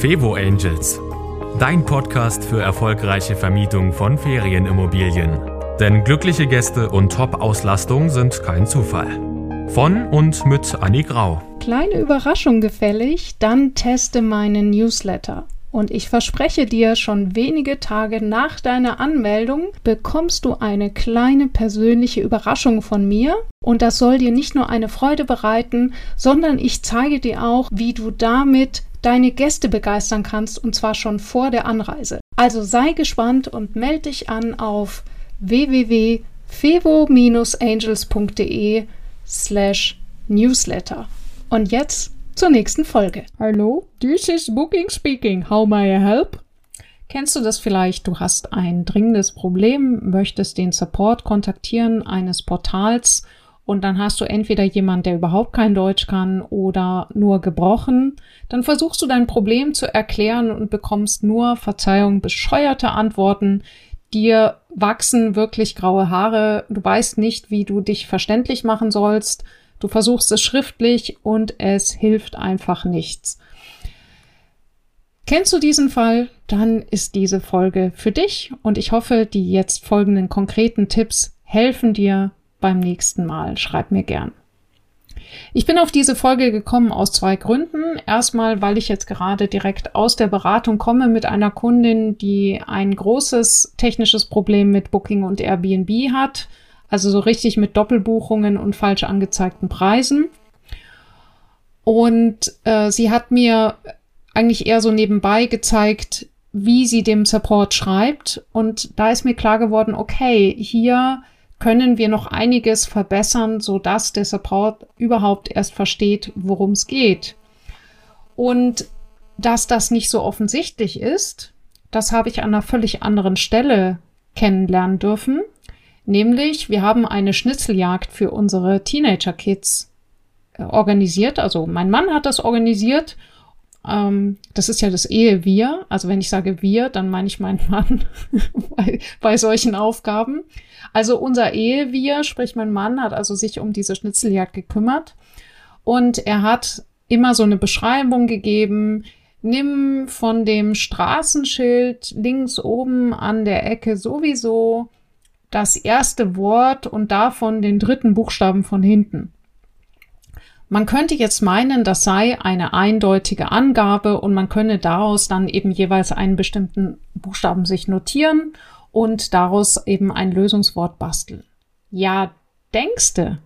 Fevo Angels, dein Podcast für erfolgreiche Vermietung von Ferienimmobilien. Denn glückliche Gäste und Top-Auslastung sind kein Zufall. Von und mit Annie Grau. Kleine Überraschung gefällig, dann teste meinen Newsletter. Und ich verspreche dir, schon wenige Tage nach deiner Anmeldung bekommst du eine kleine persönliche Überraschung von mir. Und das soll dir nicht nur eine Freude bereiten, sondern ich zeige dir auch, wie du damit deine Gäste begeistern kannst, und zwar schon vor der Anreise. Also sei gespannt und melde dich an auf www.fevo-angels.de slash newsletter. Und jetzt zur nächsten Folge. Hallo, this is Booking speaking. How may I help? Kennst du das vielleicht? Du hast ein dringendes Problem, möchtest den Support kontaktieren eines Portals und dann hast du entweder jemand, der überhaupt kein Deutsch kann oder nur gebrochen. Dann versuchst du dein Problem zu erklären und bekommst nur, Verzeihung, bescheuerte Antworten. Dir wachsen wirklich graue Haare. Du weißt nicht, wie du dich verständlich machen sollst. Du versuchst es schriftlich und es hilft einfach nichts. Kennst du diesen Fall? Dann ist diese Folge für dich und ich hoffe, die jetzt folgenden konkreten Tipps helfen dir beim nächsten Mal. Schreib mir gern. Ich bin auf diese Folge gekommen aus zwei Gründen. Erstmal, weil ich jetzt gerade direkt aus der Beratung komme mit einer Kundin, die ein großes technisches Problem mit Booking und Airbnb hat also so richtig mit Doppelbuchungen und falsch angezeigten Preisen. Und äh, sie hat mir eigentlich eher so nebenbei gezeigt, wie sie dem Support schreibt. Und da ist mir klar geworden, okay, hier können wir noch einiges verbessern, so dass der Support überhaupt erst versteht, worum es geht. Und dass das nicht so offensichtlich ist, das habe ich an einer völlig anderen Stelle kennenlernen dürfen. Nämlich, wir haben eine Schnitzeljagd für unsere Teenager-Kids äh, organisiert. Also mein Mann hat das organisiert. Ähm, das ist ja das Ehe-Wir. Also wenn ich sage wir, dann meine ich meinen Mann bei, bei solchen Aufgaben. Also unser Ehe-Wir, sprich mein Mann, hat also sich um diese Schnitzeljagd gekümmert. Und er hat immer so eine Beschreibung gegeben, nimm von dem Straßenschild links oben an der Ecke sowieso das erste Wort und davon den dritten Buchstaben von hinten. Man könnte jetzt meinen, das sei eine eindeutige Angabe und man könne daraus dann eben jeweils einen bestimmten Buchstaben sich notieren und daraus eben ein Lösungswort basteln. Ja, denkste.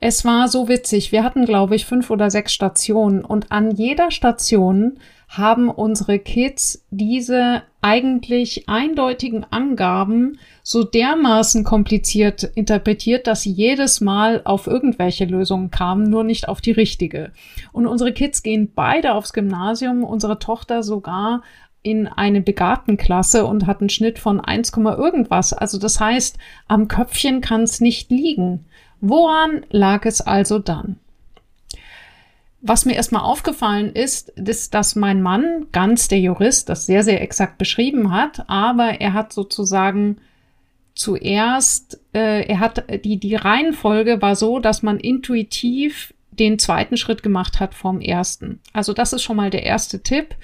Es war so witzig. Wir hatten, glaube ich, fünf oder sechs Stationen und an jeder Station haben unsere Kids diese eigentlich eindeutigen Angaben so dermaßen kompliziert interpretiert, dass sie jedes Mal auf irgendwelche Lösungen kamen, nur nicht auf die richtige. Und unsere Kids gehen beide aufs Gymnasium, unsere Tochter sogar in eine Begabtenklasse und hat einen Schnitt von 1, irgendwas. Also das heißt, am Köpfchen kann es nicht liegen. Woran lag es also dann? Was mir erstmal aufgefallen ist, ist, dass mein Mann, ganz der Jurist, das sehr, sehr exakt beschrieben hat, aber er hat sozusagen zuerst, äh, er hat die, die Reihenfolge war so, dass man intuitiv den zweiten Schritt gemacht hat vom ersten. Also das ist schon mal der erste Tipp.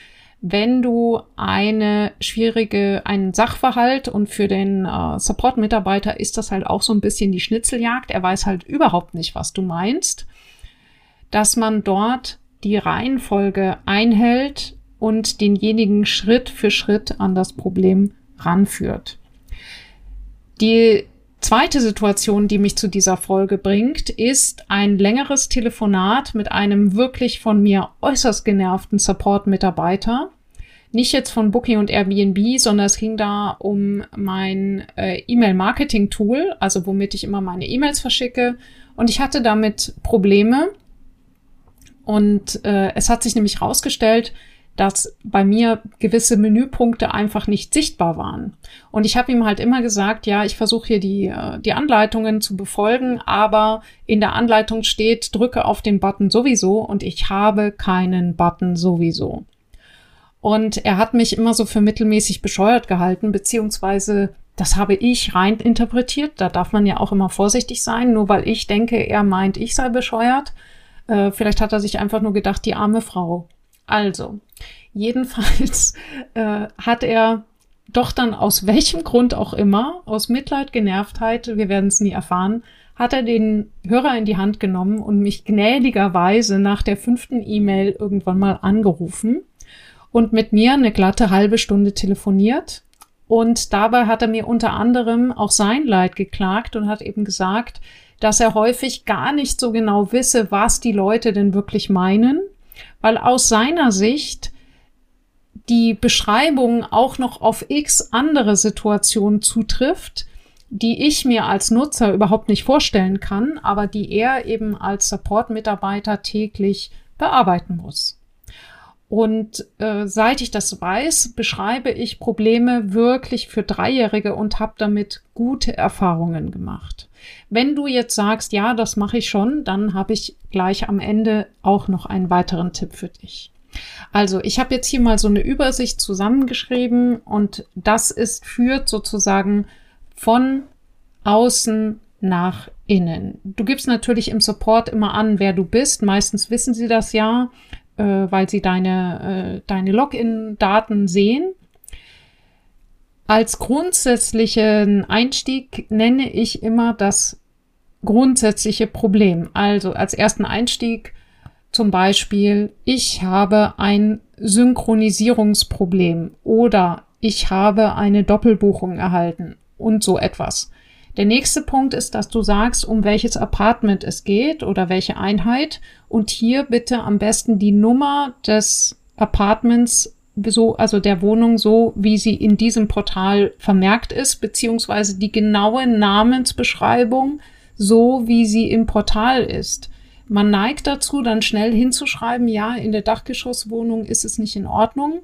Wenn du eine schwierige, einen Sachverhalt und für den äh, Support-Mitarbeiter ist das halt auch so ein bisschen die Schnitzeljagd. Er weiß halt überhaupt nicht, was du meinst dass man dort die Reihenfolge einhält und denjenigen Schritt für Schritt an das Problem ranführt. Die zweite Situation, die mich zu dieser Folge bringt, ist ein längeres Telefonat mit einem wirklich von mir äußerst genervten Support-Mitarbeiter. Nicht jetzt von Booking und Airbnb, sondern es ging da um mein äh, E-Mail-Marketing-Tool, also womit ich immer meine E-Mails verschicke. Und ich hatte damit Probleme, und äh, es hat sich nämlich herausgestellt, dass bei mir gewisse Menüpunkte einfach nicht sichtbar waren. Und ich habe ihm halt immer gesagt, ja, ich versuche hier die, äh, die Anleitungen zu befolgen, aber in der Anleitung steht, drücke auf den Button sowieso und ich habe keinen Button sowieso. Und er hat mich immer so für mittelmäßig bescheuert gehalten, beziehungsweise das habe ich rein interpretiert. Da darf man ja auch immer vorsichtig sein, nur weil ich denke, er meint, ich sei bescheuert. Äh, vielleicht hat er sich einfach nur gedacht, die arme Frau. Also, Jedenfalls äh, hat er doch dann aus welchem Grund auch immer, aus Mitleid, Genervtheit, wir werden es nie erfahren, hat er den Hörer in die Hand genommen und mich gnädigerweise nach der fünften E-Mail irgendwann mal angerufen und mit mir eine glatte halbe Stunde telefoniert. Und dabei hat er mir unter anderem auch sein Leid geklagt und hat eben gesagt, dass er häufig gar nicht so genau wisse, was die Leute denn wirklich meinen, weil aus seiner Sicht die Beschreibung auch noch auf x andere Situationen zutrifft, die ich mir als Nutzer überhaupt nicht vorstellen kann, aber die er eben als Support-Mitarbeiter täglich bearbeiten muss. Und äh, seit ich das weiß, beschreibe ich Probleme wirklich für Dreijährige und habe damit gute Erfahrungen gemacht. Wenn du jetzt sagst, ja, das mache ich schon, dann habe ich gleich am Ende auch noch einen weiteren Tipp für dich. Also, ich habe jetzt hier mal so eine Übersicht zusammengeschrieben und das ist führt sozusagen von außen nach innen. Du gibst natürlich im Support immer an, wer du bist. Meistens wissen sie das ja äh, weil sie deine, äh, deine Login-Daten sehen. Als grundsätzlichen Einstieg nenne ich immer das grundsätzliche Problem. Also als ersten Einstieg zum Beispiel, ich habe ein Synchronisierungsproblem oder ich habe eine Doppelbuchung erhalten und so etwas. Der nächste Punkt ist, dass du sagst, um welches Apartment es geht oder welche Einheit und hier bitte am besten die Nummer des Apartments so, also der Wohnung so, wie sie in diesem Portal vermerkt ist, beziehungsweise die genaue Namensbeschreibung so, wie sie im Portal ist. Man neigt dazu, dann schnell hinzuschreiben, ja, in der Dachgeschosswohnung ist es nicht in Ordnung.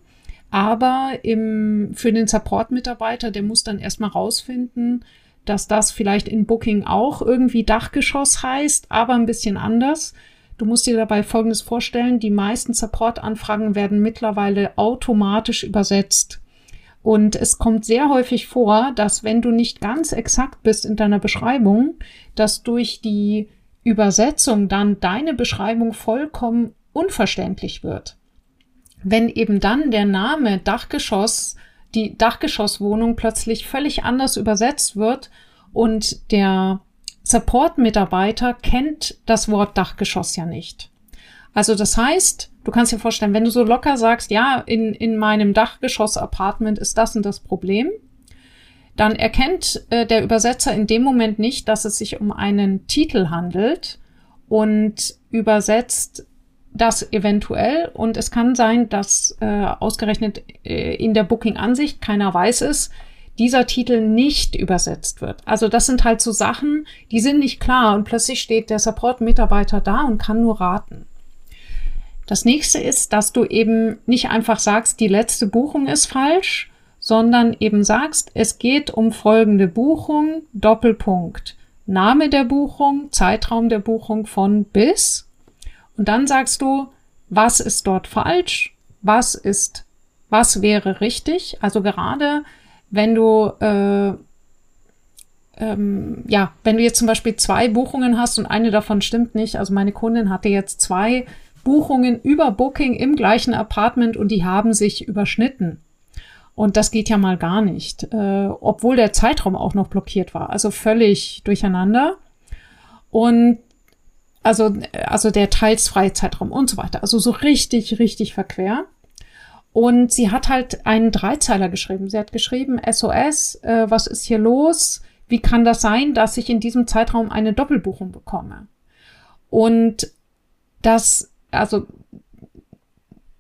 Aber im, für den Support-Mitarbeiter, der muss dann erstmal rausfinden, dass das vielleicht in Booking auch irgendwie Dachgeschoss heißt, aber ein bisschen anders. Du musst dir dabei Folgendes vorstellen. Die meisten Support-Anfragen werden mittlerweile automatisch übersetzt. Und es kommt sehr häufig vor, dass wenn du nicht ganz exakt bist in deiner Beschreibung, dass durch die Übersetzung dann deine Beschreibung vollkommen unverständlich wird. Wenn eben dann der Name Dachgeschoss die Dachgeschosswohnung plötzlich völlig anders übersetzt wird und der Support-Mitarbeiter kennt das Wort Dachgeschoss ja nicht. Also das heißt, du kannst dir vorstellen, wenn du so locker sagst, ja, in, in meinem Dachgeschoss-Apartment ist das und das Problem, dann erkennt äh, der Übersetzer in dem Moment nicht, dass es sich um einen Titel handelt und übersetzt das eventuell und es kann sein, dass äh, ausgerechnet äh, in der Booking-Ansicht, keiner weiß es, dieser Titel nicht übersetzt wird. Also das sind halt so Sachen, die sind nicht klar und plötzlich steht der Support-Mitarbeiter da und kann nur raten. Das nächste ist, dass du eben nicht einfach sagst, die letzte Buchung ist falsch, sondern eben sagst, es geht um folgende Buchung, Doppelpunkt. Name der Buchung, Zeitraum der Buchung von bis und dann sagst du, was ist dort falsch? Was ist, was wäre richtig? Also gerade wenn du, äh, ähm, ja, wenn du jetzt zum Beispiel zwei Buchungen hast und eine davon stimmt nicht, also meine Kundin hatte jetzt zwei Buchungen über Booking im gleichen Apartment und die haben sich überschnitten. Und das geht ja mal gar nicht, äh, obwohl der Zeitraum auch noch blockiert war. Also völlig durcheinander. Und also, also der teils freie Zeitraum und so weiter. Also so richtig, richtig verquer. Und sie hat halt einen Dreizeiler geschrieben. Sie hat geschrieben, SOS, äh, was ist hier los? Wie kann das sein, dass ich in diesem Zeitraum eine Doppelbuchung bekomme? Und das, also,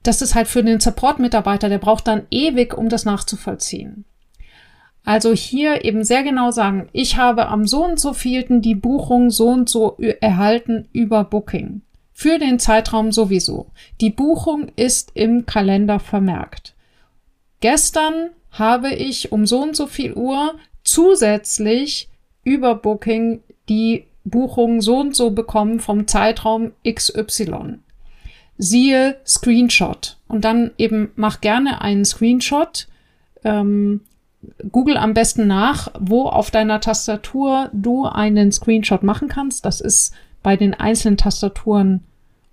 das ist halt für den Support-Mitarbeiter, der braucht dann ewig, um das nachzuvollziehen. Also hier eben sehr genau sagen, ich habe am so und so vielten die Buchung so und so erhalten über Booking. Für den Zeitraum sowieso. Die Buchung ist im Kalender vermerkt. Gestern habe ich um so und so viel Uhr zusätzlich über Booking die Buchung so und so bekommen vom Zeitraum XY. Siehe Screenshot. Und dann eben mach gerne einen Screenshot. Ähm, Google am besten nach, wo auf deiner Tastatur du einen Screenshot machen kannst. Das ist bei den einzelnen Tastaturen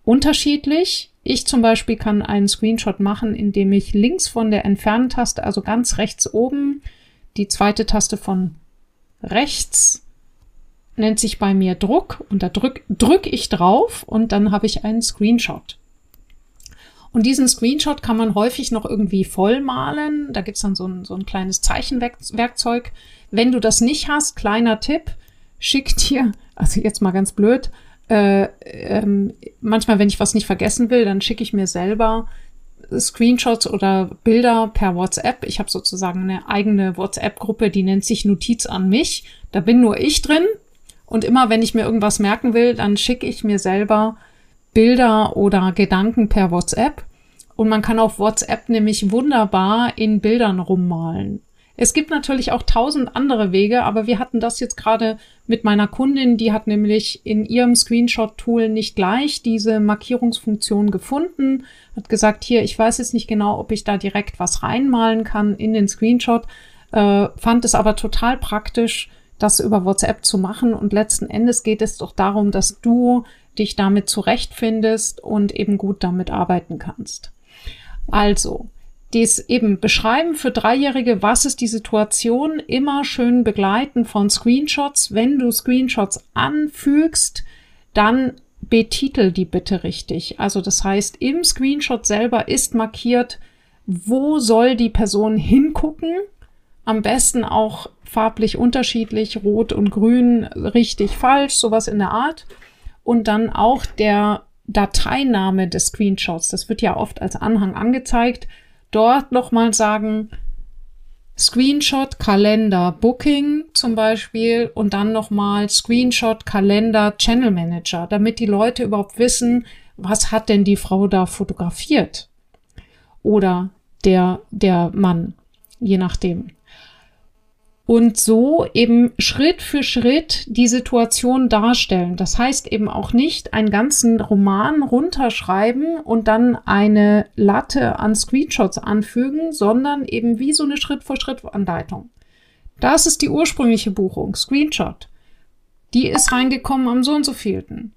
unterschiedlich. Ich zum Beispiel kann einen Screenshot machen, indem ich links von der Entfernen-Taste, also ganz rechts oben, die zweite Taste von rechts nennt sich bei mir Druck und da drück, drück ich drauf und dann habe ich einen Screenshot. Und diesen Screenshot kann man häufig noch irgendwie vollmalen. Da gibt's dann so ein, so ein kleines Zeichenwerkzeug. Wenn du das nicht hast, kleiner Tipp, schick dir, also jetzt mal ganz blöd, äh, ähm, manchmal, wenn ich was nicht vergessen will, dann schicke ich mir selber Screenshots oder Bilder per WhatsApp. Ich habe sozusagen eine eigene WhatsApp-Gruppe, die nennt sich Notiz an mich. Da bin nur ich drin. Und immer wenn ich mir irgendwas merken will, dann schicke ich mir selber Bilder oder Gedanken per WhatsApp. Und man kann auf WhatsApp nämlich wunderbar in Bildern rummalen. Es gibt natürlich auch tausend andere Wege, aber wir hatten das jetzt gerade mit meiner Kundin, die hat nämlich in ihrem Screenshot-Tool nicht gleich diese Markierungsfunktion gefunden, hat gesagt, hier, ich weiß jetzt nicht genau, ob ich da direkt was reinmalen kann in den Screenshot, äh, fand es aber total praktisch, das über WhatsApp zu machen und letzten Endes geht es doch darum, dass du dich damit zurechtfindest und eben gut damit arbeiten kannst. Also, dies eben beschreiben für Dreijährige, was ist die Situation, immer schön begleiten von Screenshots. Wenn du Screenshots anfügst, dann betitel die bitte richtig. Also das heißt, im Screenshot selber ist markiert, wo soll die Person hingucken. Am besten auch farblich unterschiedlich, rot und grün, richtig, falsch, sowas in der Art. Und dann auch der Dateiname des Screenshots. Das wird ja oft als Anhang angezeigt dort nochmal sagen, Screenshot, Kalender, Booking zum Beispiel und dann nochmal Screenshot, Kalender, Channel Manager, damit die Leute überhaupt wissen, was hat denn die Frau da fotografiert? Oder der, der Mann, je nachdem und so eben Schritt für Schritt die Situation darstellen. Das heißt eben auch nicht einen ganzen Roman runterschreiben und dann eine Latte an Screenshots anfügen, sondern eben wie so eine Schritt-für-Schritt-Anleitung. Das ist die ursprüngliche Buchung, Screenshot. Die ist reingekommen am so und so vielten.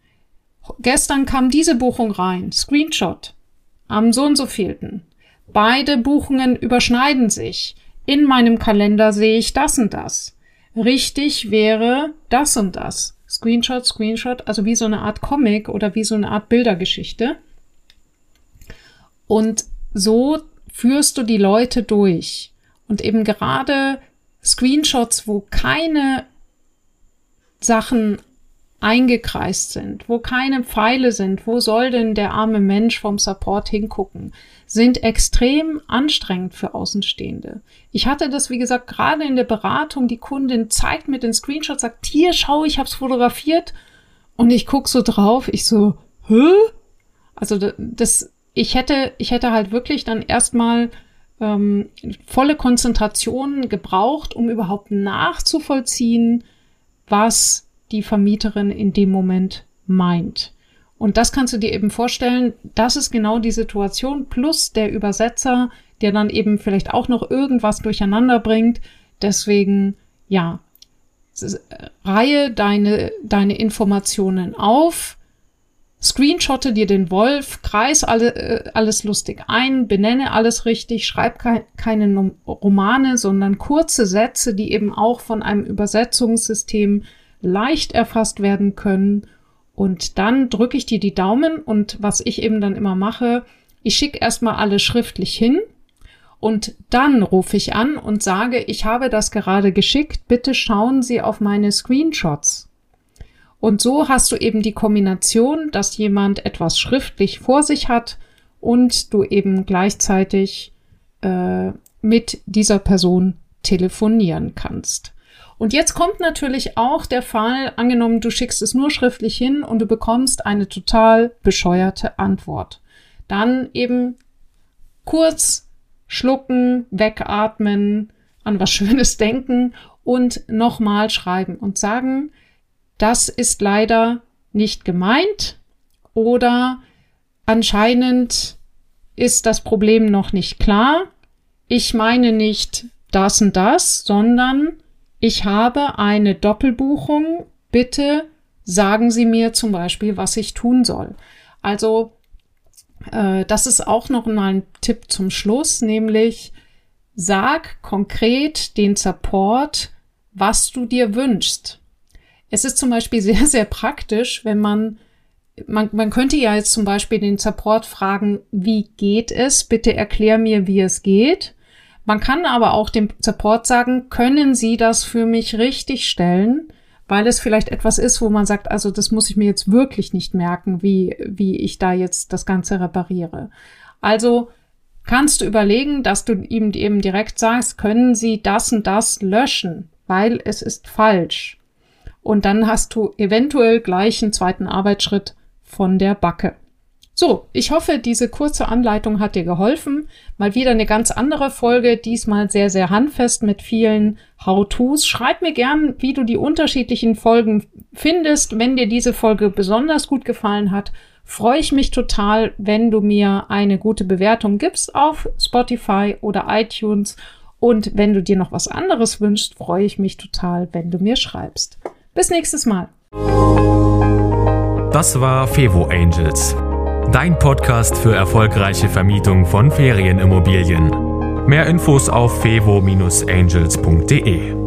Gestern kam diese Buchung rein, Screenshot, am so und so vielten. Beide Buchungen überschneiden sich in meinem Kalender sehe ich das und das. Richtig wäre das und das. Screenshot, Screenshot, also wie so eine Art Comic oder wie so eine Art Bildergeschichte. Und so führst du die Leute durch. Und eben gerade Screenshots, wo keine Sachen eingekreist sind, wo keine Pfeile sind, wo soll denn der arme Mensch vom Support hingucken, sind extrem anstrengend für Außenstehende. Ich hatte das, wie gesagt, gerade in der Beratung, die Kundin zeigt mir den Screenshot, sagt, hier, schau, ich hab's fotografiert und ich guck so drauf, ich so, hä? Also das, ich hätte, ich hätte halt wirklich dann erstmal ähm, volle Konzentration gebraucht, um überhaupt nachzuvollziehen, was die Vermieterin in dem Moment meint. Und das kannst du dir eben vorstellen, das ist genau die Situation plus der Übersetzer, der dann eben vielleicht auch noch irgendwas durcheinander bringt. Deswegen, ja, reihe deine, deine Informationen auf, screenshotte dir den Wolf, kreis alle, äh, alles lustig ein, benenne alles richtig, schreib ke keine Romane, sondern kurze Sätze, die eben auch von einem Übersetzungssystem leicht erfasst werden können. Und dann drücke ich dir die Daumen und was ich eben dann immer mache, ich schicke erstmal alles schriftlich hin und dann rufe ich an und sage, ich habe das gerade geschickt, bitte schauen Sie auf meine Screenshots. Und so hast du eben die Kombination, dass jemand etwas schriftlich vor sich hat und du eben gleichzeitig äh, mit dieser Person telefonieren kannst. Und jetzt kommt natürlich auch der Fall, angenommen, du schickst es nur schriftlich hin und du bekommst eine total bescheuerte Antwort. Dann eben kurz schlucken, wegatmen, an was Schönes denken und nochmal schreiben und sagen, das ist leider nicht gemeint oder anscheinend ist das Problem noch nicht klar. Ich meine nicht das und das, sondern ich habe eine Doppelbuchung, bitte sagen Sie mir zum Beispiel, was ich tun soll. Also Äh, das ist auch noch ein Tipp zum Schluss, nämlich sag konkret den Support, was du dir wünschst. Es ist zum Beispiel sehr, sehr praktisch, wenn man, man, man könnte ja jetzt zum Beispiel den Support fragen, wie geht es? Bitte erklär mir, wie es geht. Man kann aber auch dem Support sagen, können Sie das für mich richtig stellen? Weil es vielleicht etwas ist, wo man sagt, also das muss ich mir jetzt wirklich nicht merken, wie, wie ich da jetzt das Ganze repariere. Also kannst du überlegen, dass du ihm eben direkt sagst, können Sie das und das löschen, weil es ist falsch. Und dann hast du eventuell gleich einen zweiten Arbeitsschritt von der Backe. So, ich hoffe, diese kurze Anleitung hat dir geholfen. Mal wieder eine ganz andere Folge, diesmal sehr, sehr handfest mit vielen How-Tos. Schreib mir gern, wie du die unterschiedlichen Folgen findest. Wenn dir diese Folge besonders gut gefallen hat, freue ich mich total, wenn du mir eine gute Bewertung gibst auf Spotify oder iTunes. Und wenn du dir noch was anderes wünschst, freue ich mich total, wenn du mir schreibst. Bis nächstes Mal. Das war Fevo Angels Dein Podcast für erfolgreiche Vermietung von Ferienimmobilien. Mehr Infos auf fevo-angels.de.